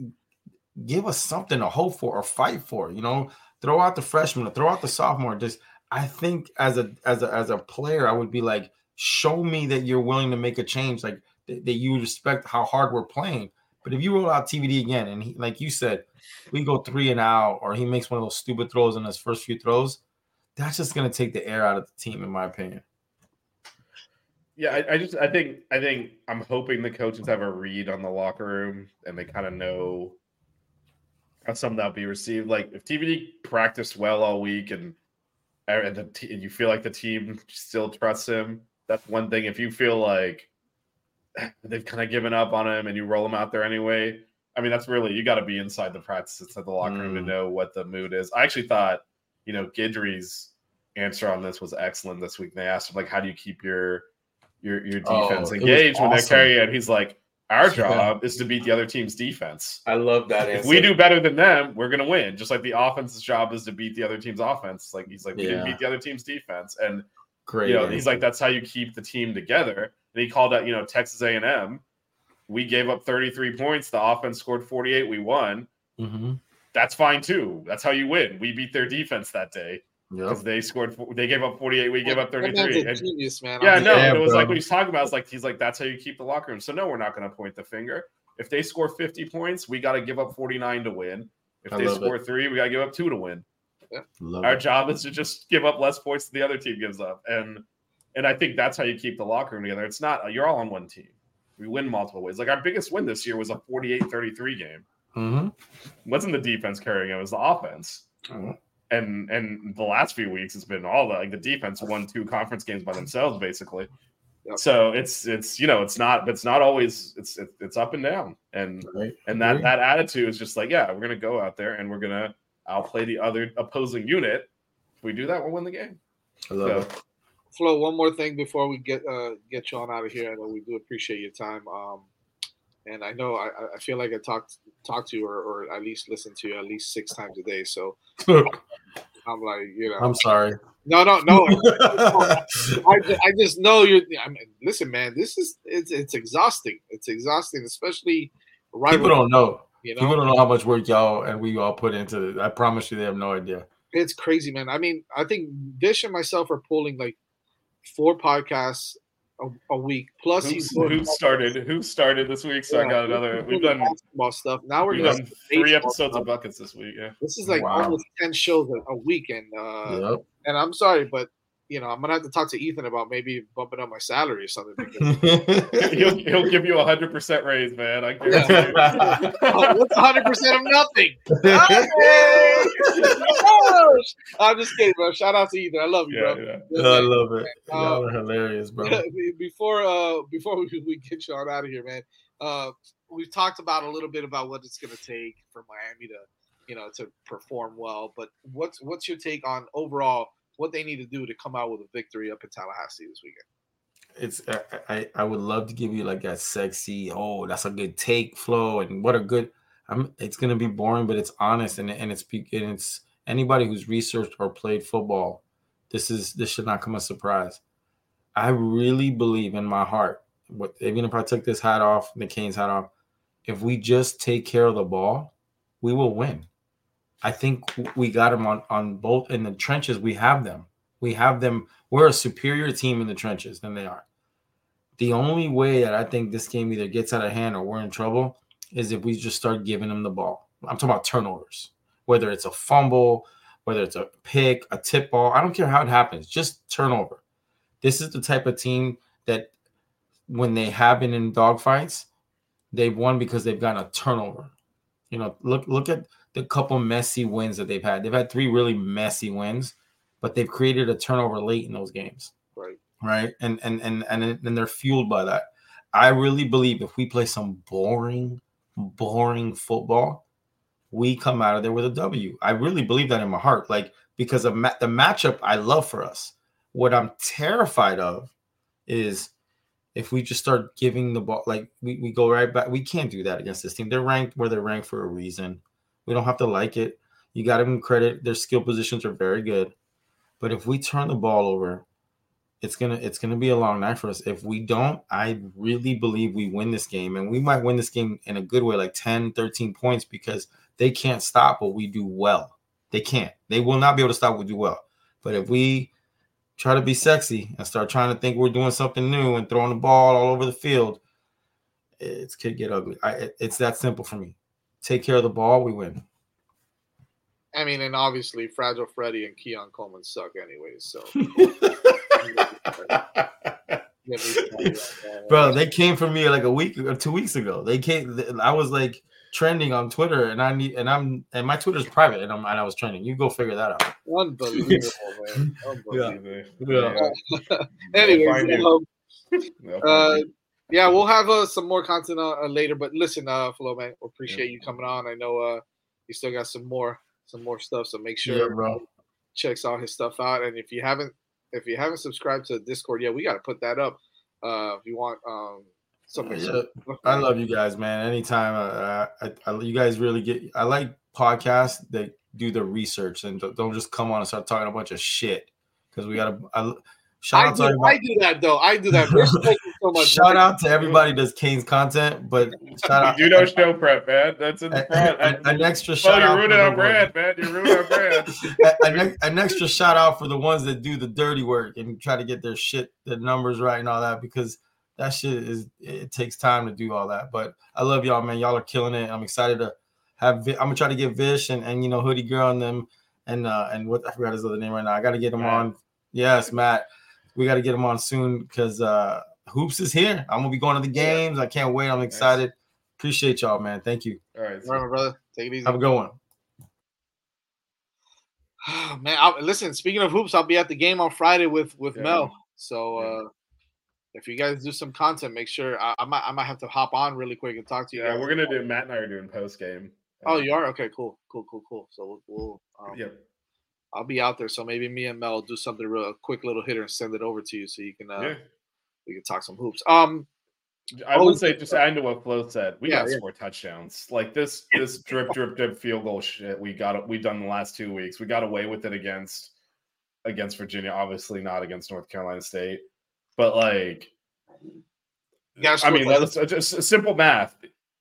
give us something to hope for or fight for. You know, throw out the freshman, or throw out the sophomore. Just I think as a as a as a player, I would be like, show me that you're willing to make a change, like that, that you respect how hard we're playing. But if you roll out TVD again, and he, like you said, we go three and out, or he makes one of those stupid throws in his first few throws, that's just gonna take the air out of the team, in my opinion. Yeah, I, I just I think I think I'm hoping the coaches have a read on the locker room and they kind of know how some that'll be received. Like if TVD practiced well all week and and, the and you feel like the team still trusts him, that's one thing. If you feel like they've kind of given up on him and you roll him out there anyway, I mean that's really you got to be inside the practice inside the locker room to Mm. know what the mood is. I actually thought you know Guidry's answer on this was excellent this week. They asked him like, how do you keep your your your Oh, defense it was engaged when they're awesome. carrying it? He's like, our Yeah. job is to beat the other team's defense. I love that If we do better than them, we're gonna win. Just like the offense's job is to beat the other team's offense. Like he's like, we didn't beat the other team's defense, and Great. you know, he's like, that's how you keep the team together. And he called out, you know, Texas A and M. We gave up 33 points. The offense scored 48. We won. Mhm. That's fine too. That's how you win. We beat their defense that day Yep. because they scored. They gave up 48. We gave up 33. a And- genius, man. yeah, no, Yeah, it was like what he's talking about is like he's like that's how you keep the locker room. So no, we're not going to point the finger. If they score 50 points, we got to give up 49 to win. If I they love score three, we got to give up two to win. Love Our it. job is to just give up less points than the other team gives up, and and I think that's how you keep the locker room together. It's not you're all on one team. We win multiple ways. Like our biggest win this year was a 48-33 game. Mhm. It wasn't the defense carrying it, it was the offense. Mhm. And and the last few weeks it's been all the like the defense won two conference games by themselves basically. Yep. So it's it's you know it's not it's not always it's it, it's up and down and Right. and that Agree. that attitude is just like yeah we're gonna go out there and we're gonna outplay the other opposing unit. If we do that, we'll win the game. I love So it. Flo, one more thing before we get uh, get you on out of here. I know we do appreciate your time. Um, and I know I, I- I feel like I talked talked to you or, or at least listened to you at least six times a day. So I'm like, you know, I'm sorry. no, no, no. I, ju- I just know you're. I mean, listen, man, this is it's it's exhausting. It's exhausting, especially right. People don't know. You know, People don't know how much work y'all and we all put into it. I promise you, they have no idea. it's crazy, man. I mean, I think Vish and myself are pulling like four podcasts a, a week. Plus, who, he's doing who started? Who started this week? So I got another. We've done basketball stuff. Now we're doing done three episodes stuff. of buckets this week. Yeah. This is like Wow. almost ten shows a, a week, and uh, Yep. and I'm sorry, but you know I'm gonna have to talk to Ethan about maybe bumping up my salary or something. He'll, he'll give you a hundred percent raise, man. I guarantee you. Oh, what's 100 percent of nothing? I'm just kidding, bro. Shout out to Ethan. I love you, yeah, bro. yeah. I love it. Uh, Y'all are hilarious, bro. before uh before we, we get you on out of here, man. Uh, we've talked about a little bit about what it's going to take for Miami to, you know, to perform well. But what's what's your take on overall what they need to do to come out with a victory up in Tallahassee this weekend? It's I, I I would love to give you like that sexy, oh, that's a good take Flo and what a good I'm it's gonna be boring, but it's honest and and it's and it's anybody who's researched or played football, this is this should not come as a surprise. I really believe in my heart, what even if I took this hat off, the Canes hat off, if we just take care of the ball, we will win. I think we got them on on both in the trenches. We have them. We have them. We're a superior team in the trenches than they are. The only way that I think this game either gets out of hand or we're in trouble is if we just start giving them the ball. I'm talking about turnovers, whether it's a fumble, whether it's a pick, a tip ball. I don't care how it happens, just turnover. This is the type of team that when they have been in dogfights, they've won because they've gotten a turnover. You know, look look at the couple messy wins that they've had. They've had three really messy wins, but they've created a turnover late in those games. Right. Right. And and and and, and they're fueled by that. I really believe if we play some boring, boring football, we come out of there with a W. I really believe that in my heart. Like because of ma- the matchup I love for us. What I'm terrified of is if we just start giving the ball, like we, we go right back. We can't do that against this team. They're ranked where they're ranked for a reason. We don't have to like it. You got to give them credit. Their skill positions are very good. But if we turn the ball over, it's gonna it's gonna be a long night for us. If we don't, I really believe we win this game. And we might win this game in a good way, like 10, 13 points, because they can't stop what we do well. They can't. They will not be able to stop what we do well. But if we try to be sexy and start trying to think we're doing something new and throwing the ball all over the field, it could get ugly. I, it's that simple for me. Take care of the ball, we win. I mean, and obviously, Fragile Freddy and Keon Coleman suck anyways. So, bro, they came for me like a week or two weeks ago. They came. I was like trending on Twitter, and I need, and I'm, and my Twitter's private, and I'm, and I was trending. You go figure that out. Unbelievable, man. Unbelievable. Yeah. yeah. Anyways, um, uh, yeah, we'll have uh, some more content uh, later. But listen, uh, Flo, man, we appreciate yeah. you coming on. I know uh, you still got some more some more stuff. So make sure yeah, checks all his stuff out. And if you haven't if you haven't subscribed to Discord yet, we got to put that up. Uh, if you want um, something, yeah, I love you guys, man. Anytime, uh, I, I, you guys really get. I like podcasts that do the research and don't just come on and start talking a bunch of shit because we got to. Shout I out do, to everybody. I do that though. I do that. so much shout out to everybody does Canes content, but shout out. You know show prep, man. That's in the front. An, an extra shout out. You're ruining our brand, man. You're ruining our brand. an, an extra shout out for the ones that do the dirty work and try to get their shit, the numbers right and all that, because that shit is it takes time to do all that. But I love y'all, man. Y'all are killing it. I'm excited to have. I'm gonna try to get Vish and, and you know Hoodie Girl and them and uh and what I forgot his other name right now. I got to get them on. Yes, Matt we got to get him on soon because uh, hoops is here. I'm gonna be going to the games. I can't wait. I'm excited. Nice. Appreciate y'all, man. Thank you. All right, all right, brother. Take it easy. Have a good one. man, I'll, listen. Speaking of hoops, I'll be at the game on Friday with with yeah. Mel. So uh, if you guys do some content, make sure I, I, might I might have to hop on really quick and talk to you. Yeah, guys. we're gonna do. Matt and I are doing post game. Oh, you are okay. Cool, cool, cool, cool. So we'll, we'll um, yep. I'll be out there. So maybe me and Mel will do something real a quick little hitter and send it over to you so you can uh yeah. We can talk some hoops. Um I oh, would say just adding to what Flo said, we yeah, got yeah. score touchdowns. Like this this drip drip drip field goal shit we got we done the last two weeks. We got away with it against against Virginia, obviously not against North Carolina State. But like I mean, that's just simple math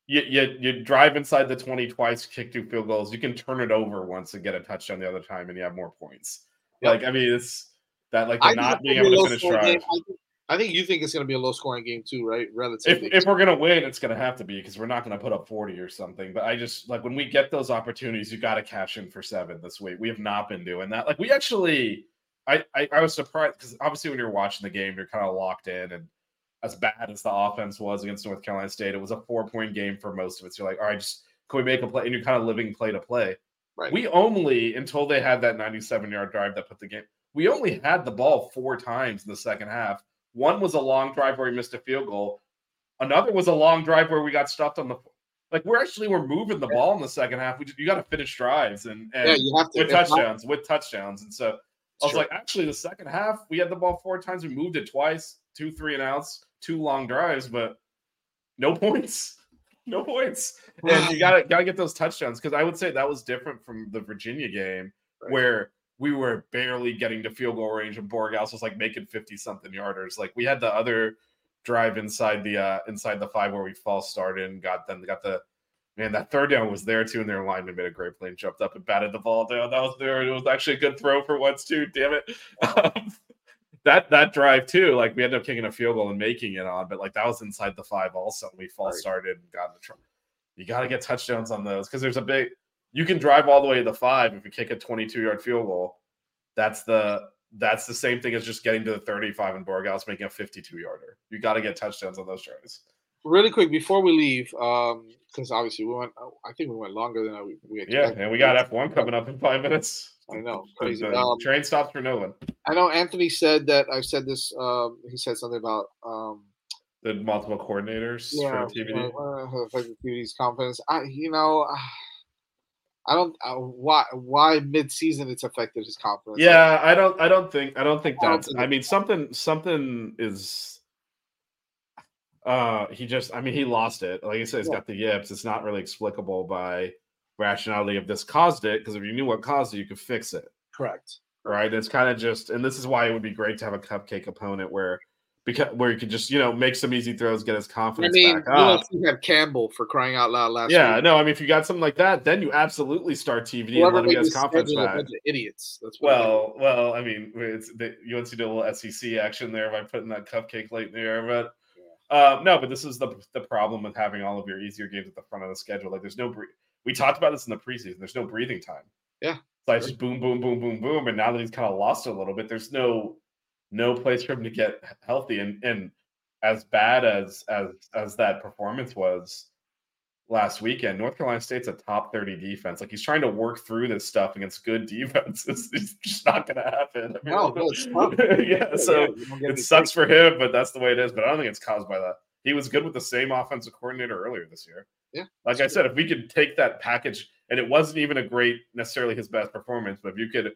you, you you drive inside the 20 twice, kick two field goals, you can turn it over once and get a touchdown the other time and you have more points. Yep. Like, I mean, it's that like the not being able to finish drive. Think, I think, you think it's going to be a low scoring game too, right? Relatively. If, if we're going to win, it's going to have to be because we're not going to put up 40 or something. But I just like when we get those opportunities, you got to cash in for seven this week. We have not been doing that. Like, we actually, I, I, I was surprised because obviously when you're watching the game, you're kind of locked in and as bad as the offense was against North Carolina State, it was a four point game for most of it. So you're like, all right, just can we make a play? And you're kind of living play to play. Right. We only until they had that 97 yard drive that put the game. We only had the ball four times in the second half. One was a long drive where we missed a field goal. Another was a long drive where we got stuffed on the like we're actually we're moving the ball in the second half. We just, you got to finish drives and, and yeah, you have to, with touchdowns with touchdowns. And so I was like, actually, the second half we had the ball four times. We moved it twice, two three and outs two long drives, but no points. No points. And you gotta gotta get those touchdowns because I would say that was different from the Virginia game right. where we were barely getting to field goal range and Borghaus was like making 50 something yarders. Like we had the other drive inside the uh inside the five where we false started and got them got the man that third down was there too and their lineman made a great play and jumped up and batted the ball down. That was there. It was actually a good throw for once too. Damn it. that that drive too, like we ended up kicking a field goal and making it on, but like that was inside the five also. We false started and got in the trouble. You got to get touchdowns on those because there's a big. You can drive all the way to the five if you kick a 22 yard field goal. That's the that's the same thing as just getting to the 35 and Borghouse making a 52 yarder. You got to get touchdowns on those drives. Really quick before we leave, um, because obviously we went. I think we went longer than we, we Yeah, and we got F1 coming up in five minutes. I know, crazy. the Um, train stops for no one. I know Anthony said that. I've said this. Um, he said something about um, The multiple coordinators yeah, for TVD. uh, uh, TVD's confidence. I, you know, I don't. Uh, why? Why mid-season it's affected his confidence? Like, Yeah, I don't. I don't think. I don't think I that's. I mean, something. Something is. Uh, he just. I mean, he lost it. Like I said, he's Yeah. got the yips. It's not really explicable by rationality of this caused it. Because if you knew what caused it, you could fix it. correct. Right. It's kind of just. And this is why it would be great to have a cupcake opponent where. Because where you could just you know make some easy throws, get his confidence. I mean, back you up. know, had Campbell for crying out loud last Yeah, week. no, I mean, if you got something like that, then you absolutely start TVD and Whoever let him get his confidence schedule, a back. bunch of idiots. That's what it is. Well, well, I mean, it's the to do a little SEC action there by putting that cupcake late in the air, but uh, no, but this is the the problem with having all of your easier games at the front of the schedule. Like, there's no bre- we talked about this in the preseason. There's no breathing time. Yeah. So it's like just boom, boom, boom, boom, boom, and now that he's kind of lost a little bit, there's no no place for him to get healthy. And and as bad as as as that performance was last weekend, North Carolina State's a top 30 defense. Like he's trying to work through this stuff against good defenses. It's just not going to happen. I mean, No, yeah, so Yeah, you don't get it sucks for him, but that's the way it is. But I don't think it's caused by that. He was good with the same offensive coordinator earlier this year. Yeah, Like I said, if we could take that package, and it wasn't even a great necessarily his best performance, but if you could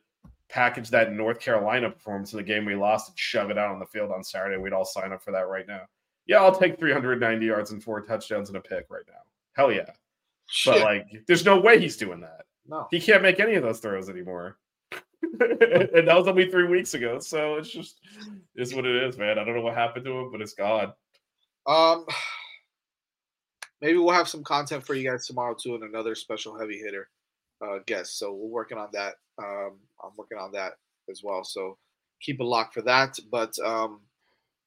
package that North Carolina performance in the game we lost and shove it out on the field on Saturday, we'd all sign up for that right now. Yeah, I'll take 390 yards and four touchdowns and a pick right now. Hell yeah. But like, there's no way he's doing that. no. He can't make any of those throws anymore. and that was only three weeks ago. So it's just is what it is, man. I don't know what happened to him, but it's gone. Um, maybe we'll have some content for you guys tomorrow too, and another special heavy hitter uh, guest. So we're working on that. Um, I'm working on that as well. So keep a lock for that. But um,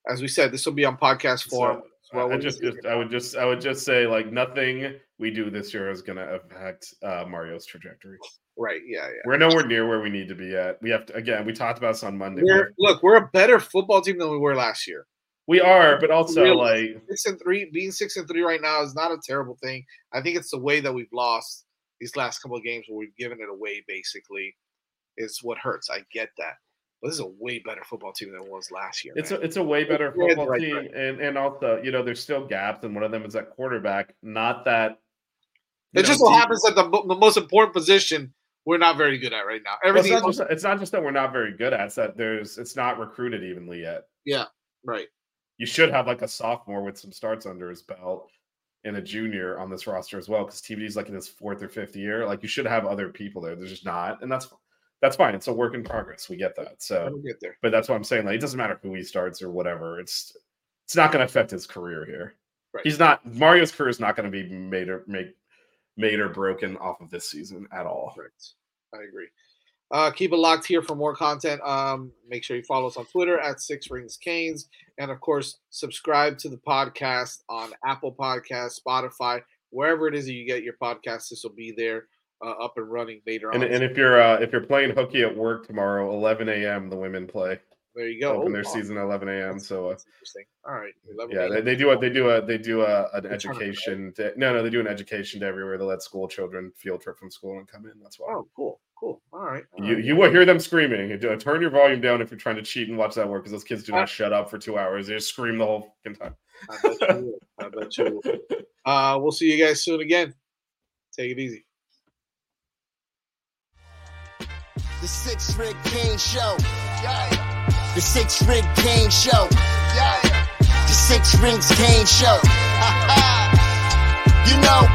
as we said, this will be on podcast form. So, well, I just, just- I would just I would just say like nothing we do this year is gonna affect uh, Mario's trajectory. Right? Yeah, yeah. We're nowhere near where we need to be at. We have to again, we talked about this on Monday. We're, look, we're a better football team than we were last year. we are, but also Really? like Six and three, being six and three right now is not a terrible thing. I think it's the way that we've lost these last couple of games where we've given it away. Basically, is what hurts. I get that, but this is a way better football team than it was last year. It's man. a it's a way better We're in the football right team, direction. and and also you know there's still gaps, and one of them is that quarterback. Not that It know, just so happens that the, the most important position we're not very good at right now. well, it's, Everything not just, it's not just that we're not very good at. It's that there's it's not recruited evenly yet. Yeah, right? You should have like a sophomore with some starts under his belt and a junior on this roster as well, because TVD's like in his fourth or fifth year. Like you should have other people there. There's just not, and that's that's fine. It's a work in progress. We get that. So We'll get there. but that's what I'm saying. Like, it doesn't matter who he starts or whatever. It's it's not going to affect his career here. Right. He's not Mario's career is not going to be made or make made or broken off of this season at all. I agree. Uh, keep it locked here for more content. Um, make sure you follow us on Twitter at Sixth Ring Canes, and of course, subscribe to the podcast on Apple Podcasts, Spotify, wherever it is that you get your podcast. This will be there, uh, up and running later And, on. and if you're uh, if you're playing hooky at work tomorrow, 11 a.m. the women play. there you go. Open their Oh, season at 11 a.m. that's- So uh, interesting. All right. 11 yeah, they, they do a they do a they do a an education. To, no, no, they do an education to everywhere. They let school children field trip from school and come in. That's why. Oh, cool, cool. All right. all You right. you will hear them screaming. Uh, Turn your volume down if you're trying to cheat and watch that work because those kids do Uh, not shut up for two hours. They just scream the whole fucking time. I bet you will. I bet you will. Uh, we'll see you guys soon again. Take it easy. The Six Rig Kane Show. Yeah. The Six Rig Kane Show. Yeah. The Six Rings Kane Show. you know.